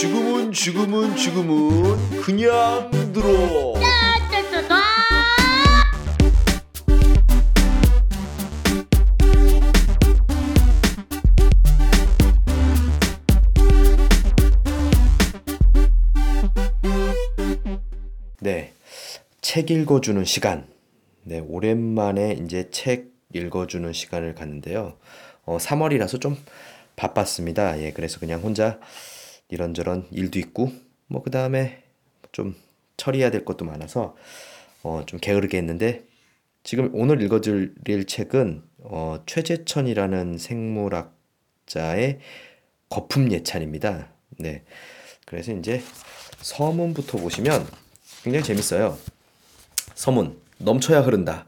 지금은 지금은 지금은 그냥 들어. 네, 책 읽어주는 시간. 네, 오랜만에 이제 책 읽어주는 시간을 갖는데요. 어, 3월이라서 좀 바빴습니다. 예, 그래서 그냥 혼자 이런저런 일도 있고, 뭐, 그 다음에 좀 처리해야 될 것도 많아서, 어, 좀 게으르게 했는데, 지금 오늘 읽어드릴 책은, 어, 최재천이라는 생물학자의 거품 예찬입니다. 네. 그래서 이제 서문부터 보시면 굉장히 재밌어요. 서문, 넘쳐야 흐른다.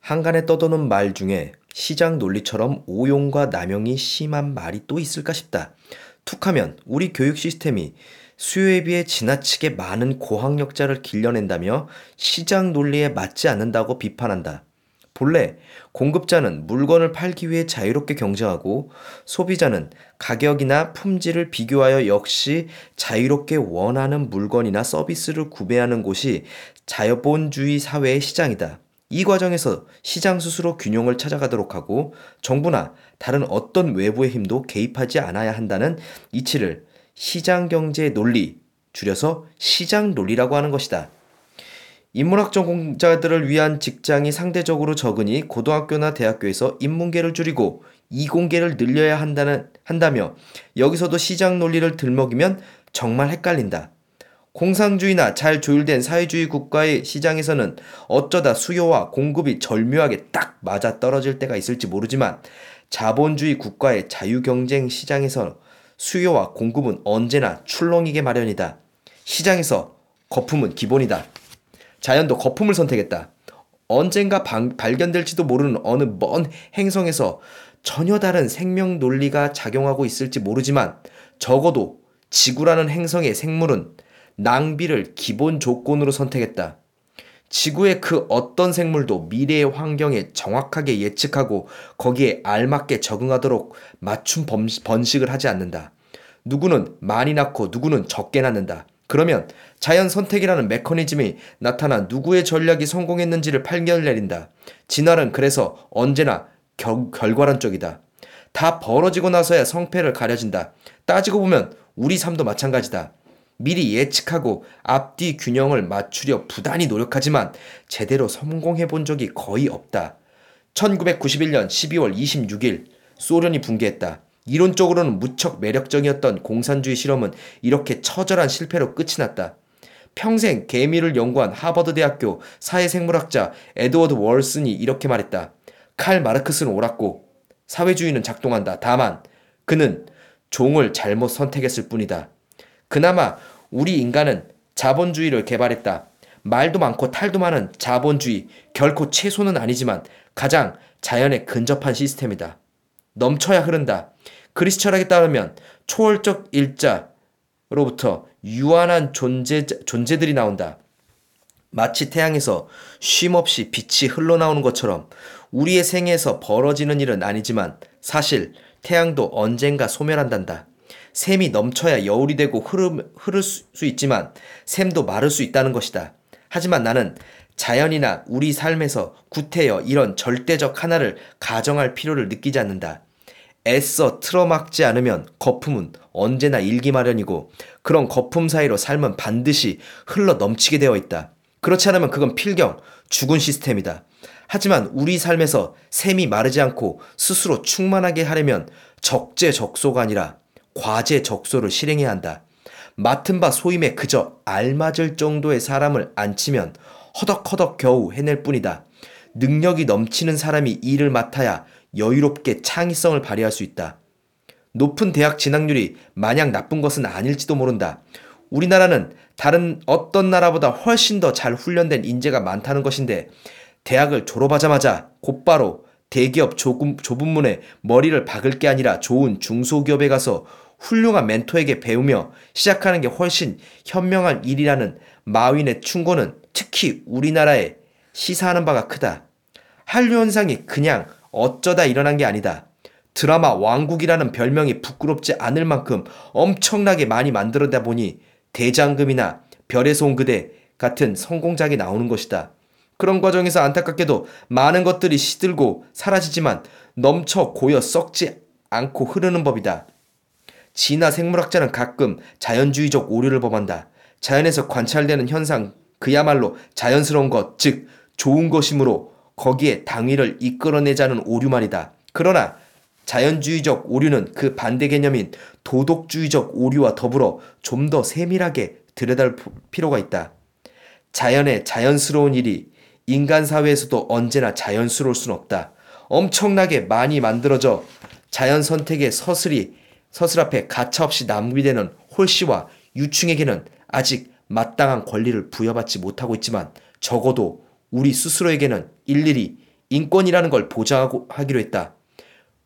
한간에 떠도는 말 중에 시장 논리처럼 오용과 남용이 심한 말이 또 있을까 싶다. 툭 하면 우리 교육 시스템이 수요에 비해 지나치게 많은 고학력자를 길러낸다며 시장 논리에 맞지 않는다고 비판한다. 본래 공급자는 물건을 팔기 위해 자유롭게 경쟁하고 소비자는 가격이나 품질을 비교하여 역시 자유롭게 원하는 물건이나 서비스를 구매하는 곳이 자본주의 사회의 시장이다. 이 과정에서 시장 스스로 균형을 찾아가도록 하고 정부나 다른 어떤 외부의 힘도 개입하지 않아야 한다는 이치를 시장 경제의 논리, 줄여서 시장 논리라고 하는 것이다. 인문학 전공자들을 위한 직장이 상대적으로 적으니 고등학교나 대학교에서 인문계를 줄이고 이공계를 늘려야 한다는, 한다며 여기서도 시장 논리를 들먹이면 정말 헷갈린다. 공상주의나 잘 조율된 사회주의 국가의 시장에서는 어쩌다 수요와 공급이 절묘하게 딱 맞아 떨어질 때가 있을지 모르지만 자본주의 국가의 자유경쟁 시장에서 수요와 공급은 언제나 출렁이게 마련이다. 시장에서 거품은 기본이다. 자연도 거품을 선택했다. 언젠가 방, 발견될지도 모르는 어느 먼 행성에서 전혀 다른 생명 논리가 작용하고 있을지 모르지만 적어도 지구라는 행성의 생물은 낭비를 기본 조건으로 선택했다. 지구의 그 어떤 생물도 미래의 환경에 정확하게 예측하고 거기에 알맞게 적응하도록 맞춤 번식을 하지 않는다. 누구는 많이 낳고 누구는 적게 낳는다. 그러면 자연 선택이라는 메커니즘이 나타나 누구의 전략이 성공했는지를 판결 내린다. 진화는 그래서 언제나 결, 결과론적이다. 다 벌어지고 나서야 성패를 가려진다. 따지고 보면 우리 삶도 마찬가지다. 미리 예측하고 앞뒤 균형을 맞추려 부단히 노력하지만 제대로 성공해 본 적이 거의 없다. 1991년 12월 26일 소련이 붕괴했다. 이론적으로는 무척 매력적이었던 공산주의 실험은 이렇게 처절한 실패로 끝이 났다. 평생 개미를 연구한 하버드 대학교 사회생물학자 에드워드 월슨이 이렇게 말했다. 칼 마르크스는 옳았고 사회주의는 작동한다. 다만 그는 종을 잘못 선택했을 뿐이다. 그나마 우리 인간은 자본주의를 개발했다. 말도 많고 탈도 많은 자본주의, 결코 최소는 아니지만 가장 자연에 근접한 시스템이다. 넘쳐야 흐른다. 그리스 철학에 따르면 초월적 일자로부터 유한한 존재, 존재들이 나온다. 마치 태양에서 쉼없이 빛이 흘러나오는 것처럼 우리의 생에서 벌어지는 일은 아니지만 사실 태양도 언젠가 소멸한단다. 샘이 넘쳐야 여울이 되고 흐름, 흐를 수 있지만 샘도 마를 수 있다는 것이다. 하지만 나는 자연이나 우리 삶에서 구태여 이런 절대적 하나를 가정할 필요를 느끼지 않는다. 애써 틀어막지 않으면 거품은 언제나 일기 마련이고 그런 거품 사이로 삶은 반드시 흘러 넘치게 되어 있다. 그렇지 않으면 그건 필경, 죽은 시스템이다. 하지만 우리 삶에서 샘이 마르지 않고 스스로 충만하게 하려면 적재적소가 아니라 과제 적소를 실행해야 한다. 맡은 바 소임에 그저 알맞을 정도의 사람을 앉히면 허덕허덕 겨우 해낼 뿐이다. 능력이 넘치는 사람이 일을 맡아야 여유롭게 창의성을 발휘할 수 있다. 높은 대학 진학률이 마냥 나쁜 것은 아닐지도 모른다. 우리나라는 다른 어떤 나라보다 훨씬 더 잘 훈련된 인재가 많다는 것인데 대학을 졸업하자마자 곧바로 대기업 좁은, 좁은 문에 머리를 박을 게 아니라 좋은 중소기업에 가서 훌륭한 멘토에게 배우며 시작하는 게 훨씬 현명한 일이라는 마윈의 충고는 특히 우리나라에 시사하는 바가 크다. 한류 현상이 그냥 어쩌다 일어난 게 아니다. 드라마 왕국이라는 별명이 부끄럽지 않을 만큼 엄청나게 많이 만들어다 보니 대장금이나 별에서 온 그대 같은 성공작이 나오는 것이다. 그런 과정에서 안타깝게도 많은 것들이 시들고 사라지지만 넘쳐 고여 썩지 않고 흐르는 법이다. 진화 생물학자는 가끔 자연주의적 오류를 범한다. 자연에서 관찰되는 현상, 그야말로 자연스러운 것, 즉 좋은 것이므로 거기에 당위를 이끌어내자는 오류 말이다. 그러나 자연주의적 오류는 그 반대 개념인 도덕주의적 오류와 더불어 좀 더 세밀하게 들여다볼 필요가 있다. 자연의 자연스러운 일이 인간 사회에서도 언제나 자연스러울 수는 없다. 엄청나게 많이 만들어져 자연 선택의 서슬이 서슬 앞에 가차없이 낭비되는 홀씨와 유충에게는 아직 마땅한 권리를 부여받지 못하고 있지만 적어도 우리 스스로에게는 일일이 인권이라는 걸 보장하기로 했다.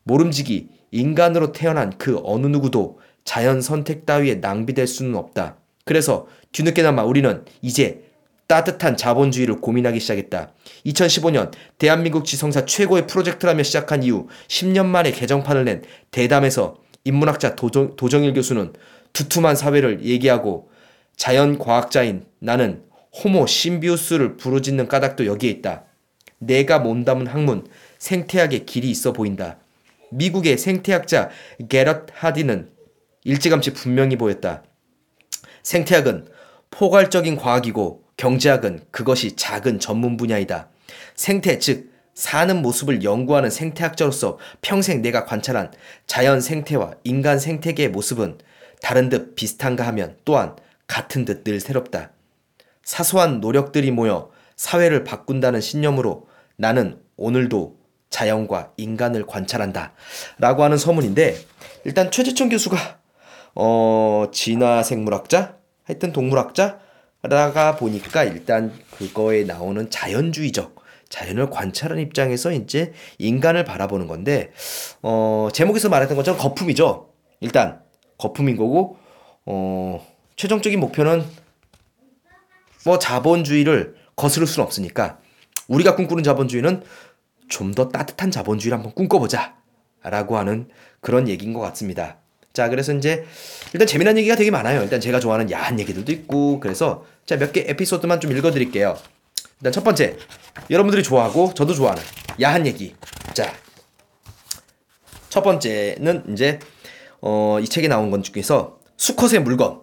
모름지기 인간으로 태어난 그 어느 누구도 자연 선택 따위에 낭비될 수는 없다. 그래서 뒤늦게나마 우리는 이제 따뜻한 자본주의를 고민하기 시작했다. 2015년 대한민국 지성사 최고의 프로젝트라며 시작한 이후 10년 만에 개정판을 낸 대담에서 인문학자 도정, 도정일 교수는 두툼한 사회를 얘기하고 자연 과학자인 나는 호모 심비우스를 부르짖는 까닭도 여기에 있다. 내가 몸담은 학문, 생태학의 길이 있어 보인다. 미국의 생태학자 게럿 하디는 일찌감치 분명히 보였다. 생태학은 포괄적인 과학이고 경제학은 그것이 작은 전문 분야이다. 생태, 즉, 사는 모습을 연구하는 생태학자로서 평생 내가 관찰한 자연 생태와 인간 생태계의 모습은 다른 듯 비슷한가 하면 또한 같은 듯 늘 새롭다. 사소한 노력들이 모여 사회를 바꾼다는 신념으로 나는 오늘도 자연과 인간을 관찰한다. 라고 하는 서문인데, 일단 최재천 교수가, 어, 진화생물학자? 하여튼 동물학자? 라가 보니까 일단 그거에 나오는 자연주의적 자연을 관찰하는 입장에서 이제 인간을 바라보는 건데 어 제목에서 말했던 것처럼 거품이죠. 일단 거품인 거고 어 최종적인 목표는 뭐 자본주의를 거스를 수는 없으니까 우리가 꿈꾸는 자본주의는 좀 더 따뜻한 자본주의를 한번 꿈꿔보자 라고 하는 그런 얘기인 것 같습니다. 자, 그래서 이제 일단 재미난 얘기가 되게 많아요. 일단 제가 좋아하는 야한 얘기들도 있고 그래서 자, 몇 개 에피소드만 좀 읽어 드릴게요. 일단 첫 번째. 여러분들이 좋아하고 저도 좋아하는 야한 얘기. 자. 첫 번째는 이제 어, 이 책에 나온 것 중에서 수컷의 물건.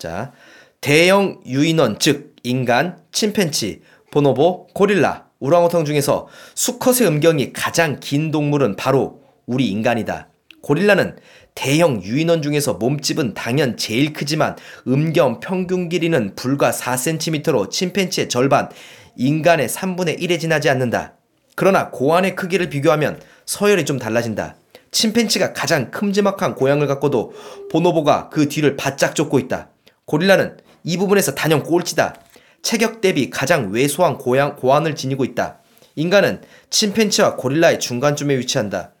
자. 대형 유인원 즉 인간, 침팬치, 보노보, 고릴라, 우랑우탕 중에서 수컷의 음경이 가장 긴 동물은 바로 우리 인간이다. 고릴라는 대형 유인원 중에서 몸집은 당연 제일 크지만 음경 평균 길이는 불과 4cm로 침팬치의 절반, 인간의 3분의 1에 지나지 않는다. 그러나 고안의 크기를 비교하면 서열이 좀 달라진다. 침팬치가 가장 큼지막한 고양을 갖고도 보노보가 그 뒤를 바짝 쫓고 있다. 고릴라는 이 부분에서 단연 꼴찌다. 체격 대비 가장 왜소한 고양, 고안을 지니고 있다. 인간은 침팬치와 고릴라의 중간쯤에 위치한다.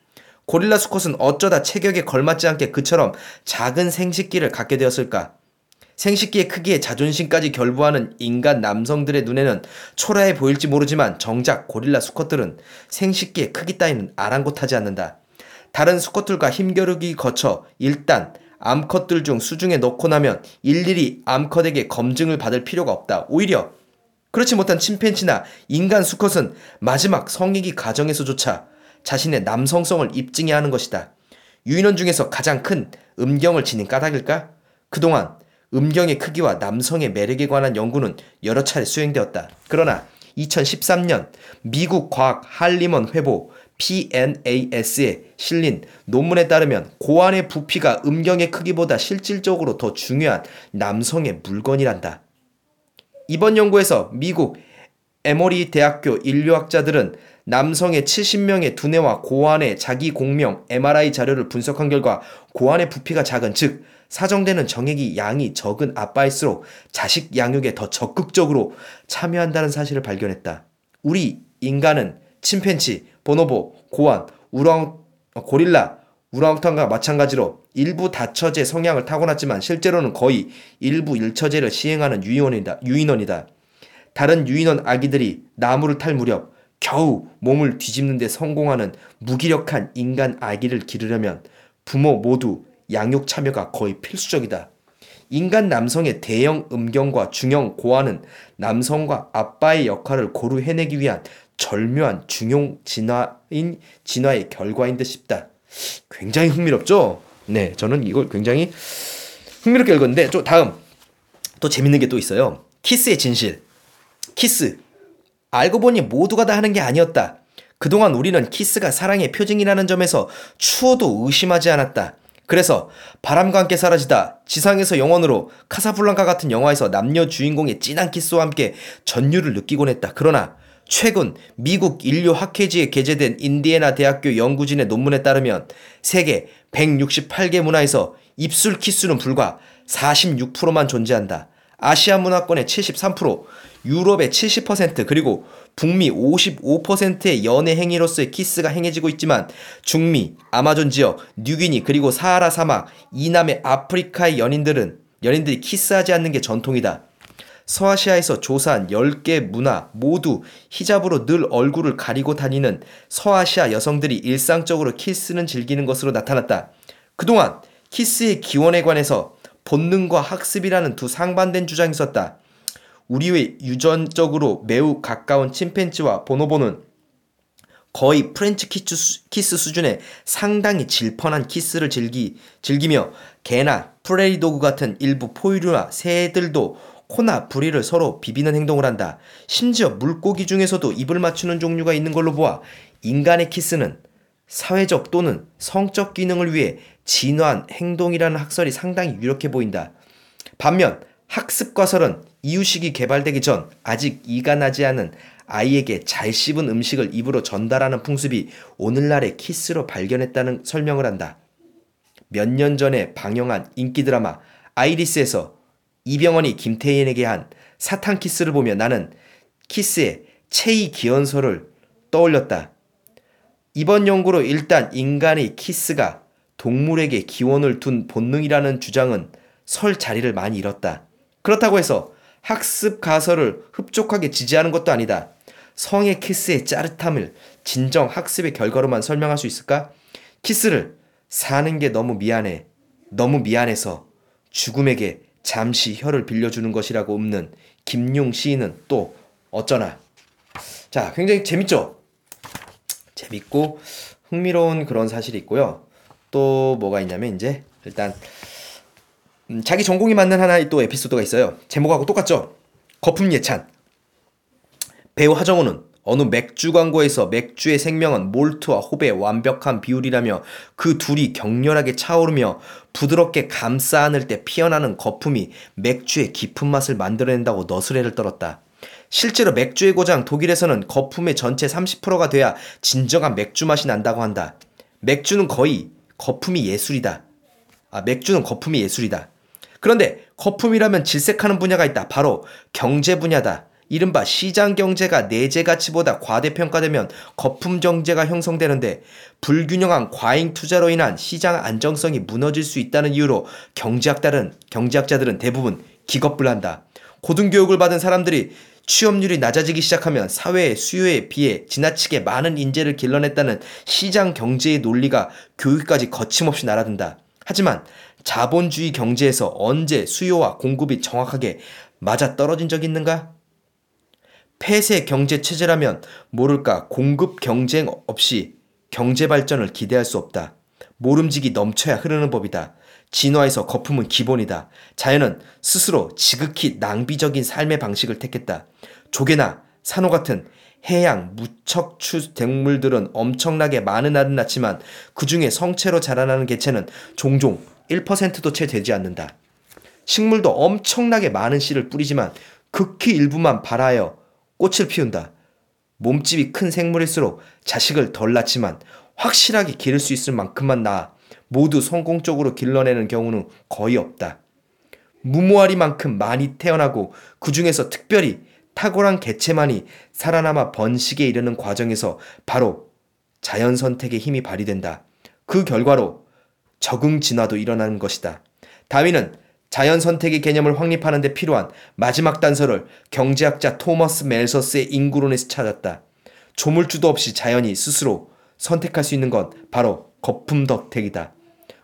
고릴라 수컷은 어쩌다 체격에 걸맞지 않게 그처럼 작은 생식기를 갖게 되었을까? 생식기의 크기에 자존심까지 결부하는 인간 남성들의 눈에는 초라해 보일지 모르지만 정작 고릴라 수컷들은 생식기의 크기 따위는 아랑곳하지 않는다. 다른 수컷들과 힘겨루기 거쳐 일단 암컷들 중 수중에 넣고 나면 일일이 암컷에게 검증을 받을 필요가 없다. 오히려 그렇지 못한 침팬치나 인간 수컷은 마지막 성익이 과정에서조차 자신의 남성성을 입증해야 하는 것이다. 유인원 중에서 가장 큰 음경을 지닌 까닭일까? 그동안 음경의 크기와 남성의 매력에 관한 연구는 여러 차례 수행되었다. 그러나 2013년 미국 과학 할리먼 회보 PNAS에 실린 논문에 따르면 고안의 부피가 음경의 크기보다 실질적으로 더 중요한 남성의 물건이란다. 이번 연구에서 미국 에머리 대학교 인류학자들은 남성의 70명의 두뇌와 고환의 자기 공명 MRI 자료를 분석한 결과 고환의 부피가 작은 즉 사정되는 정액이 양이 적은 아빠일수록 자식 양육에 더 적극적으로 참여한다는 사실을 발견했다. 우리 인간은 침팬치, 보노보, 고환, 우랑 고릴라, 우랑우탕과 마찬가지로 일부 다처제 성향을 타고났지만 실제로는 거의 일부 일처제를 시행하는 유인원이다. 유인원이다. 다른 유인원 아기들이 나무를 탈 무렵 겨우 몸을 뒤집는 데 성공하는 무기력한 인간 아기를 기르려면 부모 모두 양육 참여가 거의 필수적이다. 인간 남성의 대형 음경과 중형 고아는 남성과 아빠의 역할을 고루 해내기 위한 절묘한 중용 진화인 진화의 결과인 듯 싶다. 굉장히 흥미롭죠? 네, 저는 이걸 굉장히 흥미롭게 읽었는데 또 다음 또 재밌는 게 또 있어요. 키스의 진실. 키스. 알고 보니 모두가 다 하는 게 아니었다. 그동안 우리는 키스가 사랑의 표징이라는 점에서 추호도 의심하지 않았다. 그래서 바람과 함께 사라지다 지상에서 영원으로 카사블랑카 같은 영화에서 남녀 주인공의 진한 키스와 함께 전율을 느끼곤 했다. 그러나 최근 미국 인류 학회지에 게재된 인디애나 대학교 연구진의 논문에 따르면 세계 168개 문화에서 입술 키스는 불과 46%만 존재한다. 아시아 문화권의 73%, 유럽의 70% 그리고 북미 55%의 연애 행위로서의 키스가 행해지고 있지만 중미, 아마존 지역, 뉴기니 그리고 사하라 사막, 이남의 아프리카의 연인들은 연인들이 키스하지 않는 게 전통이다. 서아시아에서 조사한 10개 문화 모두 히잡으로 늘 얼굴을 가리고 다니는 서아시아 여성들이 일상적으로 키스는 즐기는 것으로 나타났다. 그동안 키스의 기원에 관해서 본능과 학습이라는 두 상반된 주장이 있었다. 우리의 유전적으로 매우 가까운 침팬지와 보노보는 거의 프렌치 키스, 키스 수준의 상당히 질펀한 키스를 즐기, 즐기며 개나 프레리도그 같은 일부 포유류나 새들도 코나 부리를 서로 비비는 행동을 한다. 심지어 물고기 중에서도 입을 맞추는 종류가 있는 걸로 보아 인간의 키스는 사회적 또는 성적 기능을 위해 진화한 행동이라는 학설이 상당히 유력해 보인다. 반면 학습과 설은 이유식이 개발되기 전 아직 이가 나지 않은 아이에게 잘 씹은 음식을 입으로 전달하는 풍습이 오늘날의 키스로 발견했다는 설명을 한다. 몇 년 전에 방영한 인기 드라마 아이리스에서 이병헌이 김태희에게 한 사탕 키스를 보며 나는 키스의 체이 기원설을 떠올렸다. 이번 연구로 일단 인간의 키스가 동물에게 기원을 둔 본능이라는 주장은 설 자리를 많이 잃었다. 그렇다고 해서 학습 가설을 흡족하게 지지하는 것도 아니다. 성애 키스의 짜릿함을 진정 학습의 결과로만 설명할 수 있을까? 키스를 사는 게 너무 미안해. 너무 미안해서 죽음에게 잠시 혀를 빌려주는 것이라고 읊는 김용 시인은 또 어쩌나. 자, 굉장히 재밌죠? 재밌고 흥미로운 그런 사실이 있고요. 또 뭐가 있냐면 이제 일단 음, 자기 전공이 맞는 하나의 또 에피소드가 있어요. 제목하고 똑같죠? 거품 예찬. 배우 하정우는 어느 맥주 광고에서 맥주의 생명은 몰트와 홉의 완벽한 비율이라며 그 둘이 격렬하게 차오르며 부드럽게 감싸 안을 때 피어나는 거품이 맥주의 깊은 맛을 만들어낸다고 너스레를 떨었다. 실제로 맥주의 고장 독일에서는 거품의 전체 30%가 돼야 진정한 맥주 맛이 난다고 한다. 맥주는 거의 거품이 예술이다. 아, 맥주는 거품이 예술이다. 그런데 거품이라면 질색하는 분야가 있다. 바로 경제 분야다. 이른바 시장 경제가 내재 가치보다 과대평가되면 거품 경제가 형성되는데 불균형한 과잉 투자로 인한 시장 안정성이 무너질 수 있다는 이유로 경제학자들은 경제학자들은 대부분 기겁불한다. 고등교육을 받은 사람들이 취업률이 낮아지기 시작하면 사회의 수요에 비해 지나치게 많은 인재를 길러냈다는 시장 경제의 논리가 교육까지 거침없이 날아든다. 하지만 자본주의 경제에서 언제 수요와 공급이 정확하게 맞아 떨어진 적이 있는가? 폐쇄 경제 체제라면 모를까 공급 경쟁 없이 경제 발전을 기대할 수 없다. 모름지기 넘쳐야 흐르는 법이다. 진화에서 거품은 기본이다. 자연은 스스로 지극히 낭비적인 삶의 방식을 택했다. 조개나 산호 같은 해양 무척추 댕물들은 엄청나게 많은 알을 낳지만 그 중에 성체로 자라나는 개체는 종종 1%도 채 되지 않는다. 식물도 엄청나게 많은 씨를 뿌리지만 극히 일부만 발하여 꽃을 피운다. 몸집이 큰 생물일수록 자식을 덜 낳지만 확실하게 기를 수 있을 만큼만 낳아 모두 성공적으로 길러내는 경우는 거의 없다. 무모하리만큼 많이 태어나고 그 중에서 특별히 탁월한 개체만이 살아남아 번식에 이르는 과정에서 바로 자연 선택의 힘이 발휘된다. 그 결과로 적응 진화도 일어나는 것이다. 다윈은 자연 선택의 개념을 확립하는 데 필요한 마지막 단서를 경제학자 토머스 멜서스의 인구론에서 찾았다. 조물주도 없이 자연이 스스로 선택할 수 있는 건 바로 거품 덕택이다.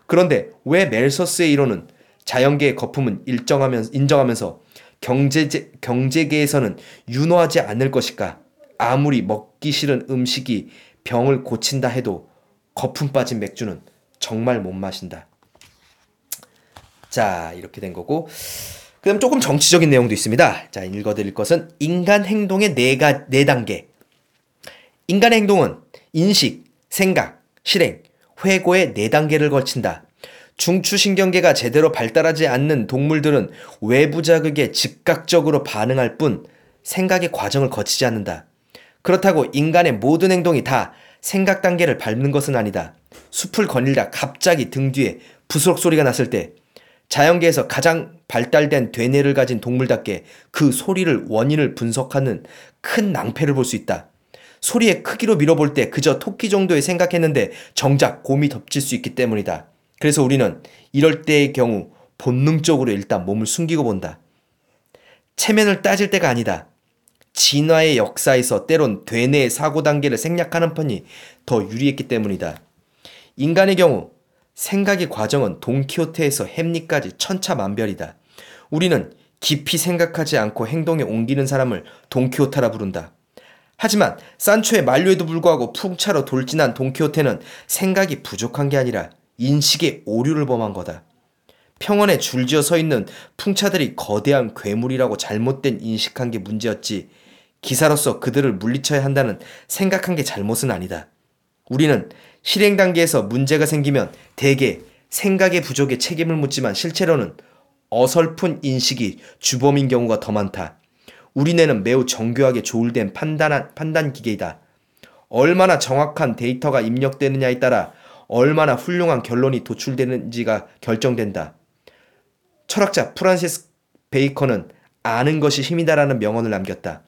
그런데 왜 멜서스의 이론은 자연계의 거품은 일정하면, 인정하면서 경제, 경제계에서는 윤호하지 않을 것일까? 아무리 먹기 싫은 음식이 병을 고친다 해도 거품 빠진 맥주는 정말 못 마신다. 자, 이렇게 된 거고. 그 다음 조금 정치적인 내용도 있습니다. 자, 읽어드릴 것은 인간 행동의 네, 가, 네 단계. 인간의 행동은 인식, 생각, 실행, 회고의 네 단계를 걸친다. 중추신경계가 제대로 발달하지 않는 동물들은 외부 자극에 즉각적으로 반응할 뿐 생각의 과정을 거치지 않는다. 그렇다고 인간의 모든 행동이 다 생각 단계를 밟는 것은 아니다. 숲을 거닐다 갑자기 등 뒤에 부스럭 소리가 났을 때 자연계에서 가장 발달된 되뇌를 가진 동물답게 그 소리를 원인을 분석하는 큰 낭패를 볼 수 있다. 소리의 크기로 밀어볼 때 그저 토끼 정도에 생각했는데 정작 곰이 덮칠 수 있기 때문이다. 그래서 우리는 이럴 때의 경우 본능적으로 일단 몸을 숨기고 본다. 체면을 따질 때가 아니다. 진화의 역사에서 때론 되뇌의 사고 단계를 생략하는 편이 더 유리했기 때문이다. 인간의 경우 생각의 과정은 돈키호테에서 햄리까지 천차만별이다. 우리는 깊이 생각하지 않고 행동에 옮기는 사람을 돈키호테라 부른다. 하지만 산초의 만류에도 불구하고 풍차로 돌진한 돈키호테는 생각이 부족한 게 아니라 인식의 오류를 범한 거다. 평원에 줄지어 서 있는 풍차들이 거대한 괴물이라고 잘못된 인식한 게 문제였지 기사로서 그들을 물리쳐야 한다는 생각한 게 잘못은 아니다. 우리는 실행 단계에서 문제가 생기면 대개 생각의 부족에 책임을 묻지만 실제로는 어설픈 인식이 주범인 경우가 더 많다. 우리 뇌는 매우 정교하게 조울된 판단, 판단 기계이다. 얼마나 정확한 데이터가 입력되느냐에 따라 얼마나 훌륭한 결론이 도출되는지가 결정된다. 철학자 프란시스 베이컨은 아는 것이 힘이다라는 명언을 남겼다.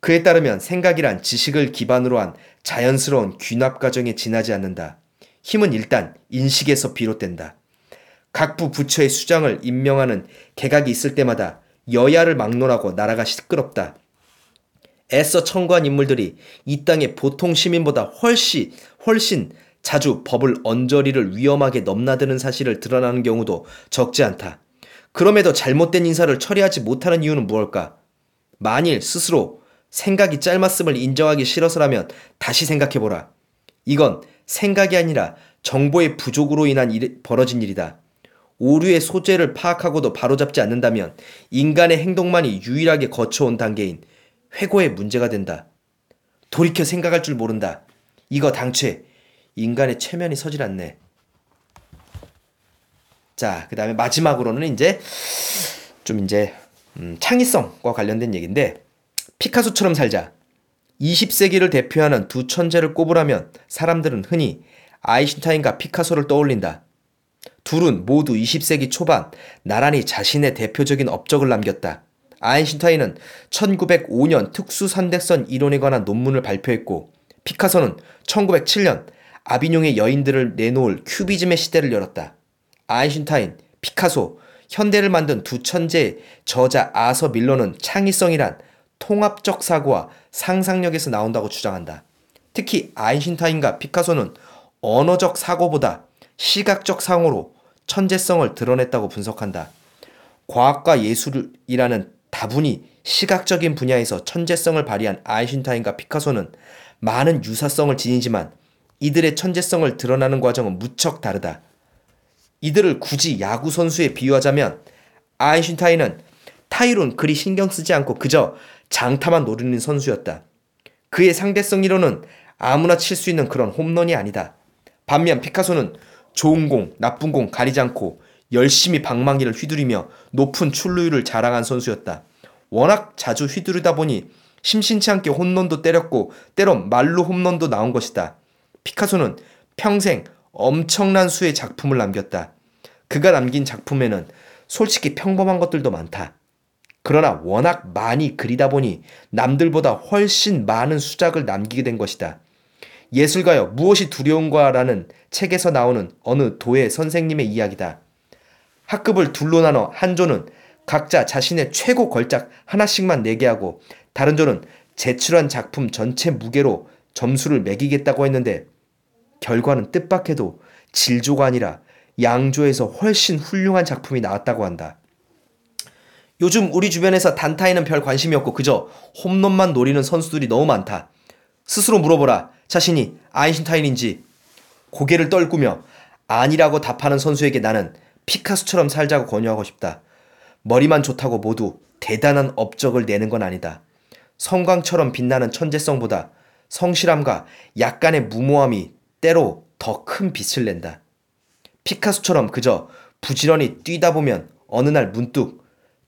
그에 따르면 생각이란 지식을 기반으로 한 자연스러운 귀납 과정에 지나지 않는다. 힘은 일단 인식에서 비롯된다. 각부 부처의 수장을 임명하는 개각이 있을 때마다 여야를 막론하고 나라가 시끄럽다. 애써 청구한 인물들이 이 땅의 보통 시민보다 훨씬 훨씬 자주 법을 언저리를 위험하게 넘나드는 사실을 드러나는 경우도 적지 않다. 그럼에도 잘못된 인사를 처리하지 못하는 이유는 무엇일까? 만일 스스로 생각이 짧았음을 인정하기 싫어서라면 다시 생각해보라. 이건 생각이 아니라 정보의 부족으로 인한 일, 벌어진 일이다. 오류의 소재를 파악하고도 바로잡지 않는다면 인간의 행동만이 유일하게 거쳐온 단계인 회고의 문제가 된다. 돌이켜 생각할 줄 모른다. 이거 당최 인간의 체면이 서질 않네. 자, 그 다음에 마지막으로는 이제 좀 이제 음, 창의성과 관련된 얘기인데 피카소처럼 살자. 20세기를 대표하는 두 천재를 꼽으라면 사람들은 흔히 아인슈타인과 피카소를 떠올린다. 둘은 모두 20세기 초반 나란히 자신의 대표적인 업적을 남겼다. 아인슈타인은 1905년 특수선대선 이론에 관한 논문을 발표했고 피카소는 1907년 아비뇽의 여인들을 내놓을 큐비즘의 시대를 열었다. 아인슈타인, 피카소, 현대를 만든 두 천재의 저자 아서 밀러는 창의성이란 통합적 사고와 상상력에서 나온다고 주장한다. 특히 아인슈타인과 피카소는 언어적 사고보다 시각적 상으로 천재성을 드러냈다고 분석한다. 과학과 예술이라는 다분히 시각적인 분야에서 천재성을 발휘한 아인슈타인과 피카소는 많은 유사성을 지니지만 이들의 천재성을 드러나는 과정은 무척 다르다. 이들을 굳이 야구 선수에 비유하자면 아인슈타인은 타이론 그리 신경 쓰지 않고 그저 장타만 노리는 선수였다. 그의 상대성 이론은 아무나 칠 수 있는 그런 홈런이 아니다. 반면 피카소는 좋은 공, 나쁜 공 가리지 않고 열심히 방망이를 휘두르며 높은 출루율을 자랑한 선수였다. 워낙 자주 휘두르다 보니 심심치 않게 홈런도 때렸고 때론 말로 홈런도 나온 것이다. 피카소는 평생 엄청난 수의 작품을 남겼다. 그가 남긴 작품에는 솔직히 평범한 것들도 많다. 그러나 워낙 많이 그리다 보니 남들보다 훨씬 많은 수작을 남기게 된 것이다. 예술가여 무엇이 두려운가라는 책에서 나오는 어느 도의 선생님의 이야기다. 학급을 둘로 나눠 한 조는 각자 자신의 최고 걸작 하나씩만 내게 하고 다른 조는 제출한 작품 전체 무게로 점수를 매기겠다고 했는데 결과는 뜻밖에도 질조가 아니라 양조에서 훨씬 훌륭한 작품이 나왔다고 한다. 요즘 우리 주변에서 단타에는 별 관심이 없고 그저 홈런만 노리는 선수들이 너무 많다. 스스로 물어보라. 자신이 아인슈타인인지 고개를 떨구며 아니라고 답하는 선수에게 나는 피카소처럼 살자고 권유하고 싶다. 머리만 좋다고 모두 대단한 업적을 내는 건 아니다. 성광처럼 빛나는 천재성보다 성실함과 약간의 무모함이 때로 더 큰 빛을 낸다. 피카소처럼 그저 부지런히 뛰다 보면 어느 날 문득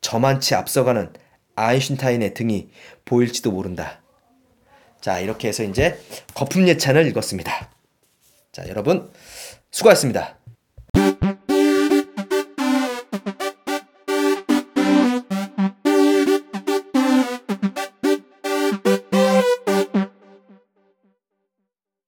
저만치 앞서가는 아인슈타인의 등이 보일지도 모른다. 자, 이렇게 해서 이제 거품 예찬을 읽었습니다. 자, 여러분 수고하셨습니다.